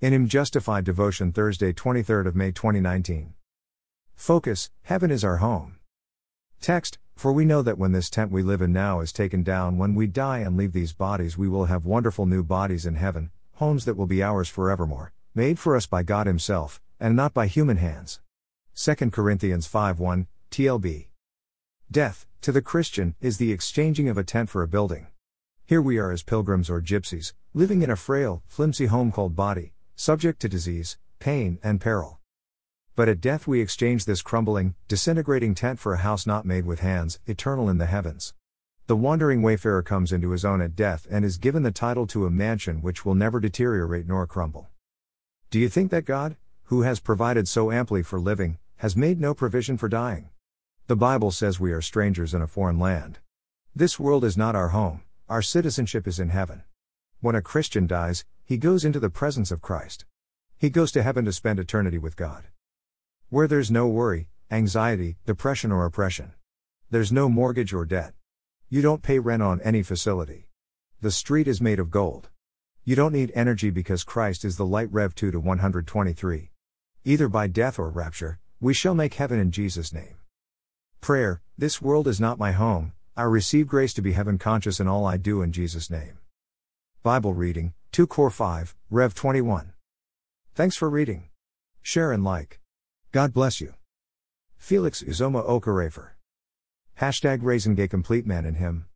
In Him Justified Devotion Thursday 23rd of May 2019. Focus, Heaven is our home. Text, For we know that when this tent we live in now is taken down when we die and leave these bodies we will have wonderful new bodies in heaven, homes that will be ours forevermore, made for us by God himself, and not by human hands. 2 Corinthians 5 1, TLB. Death, to the Christian, is the exchanging of a tent for a building. Here we are as pilgrims or gypsies, living in a frail, flimsy home called body, subject to disease, pain, and peril. But at death we exchange this crumbling, disintegrating tent for a house not made with hands, eternal in the heavens. The wandering wayfarer comes into his own at death and is given the title to a mansion which will never deteriorate nor crumble. Do you think that God, who has provided so amply for living, has made no provision for dying? The Bible says we are strangers in a foreign land. This world is not our home, our citizenship is in heaven. When a Christian dies, he goes into the presence of Christ. He goes to heaven to spend eternity with God. Where there's no worry, anxiety, depression, or oppression. There's no mortgage or debt. You don't pay rent on any facility. The street is made of gold. You don't need energy because Christ is the light. Rev 2 to 123. Either by death or rapture, we shall make heaven in Jesus' name. Prayer This world is not my home, I receive grace to be heaven conscious in all I do in Jesus' name. Bible reading 2 Core 5, Rev 21. Thanks for reading. Share and like. God bless you. Felix Uzoma Okereafor. Hashtag Raising Gay Complete Man in Him.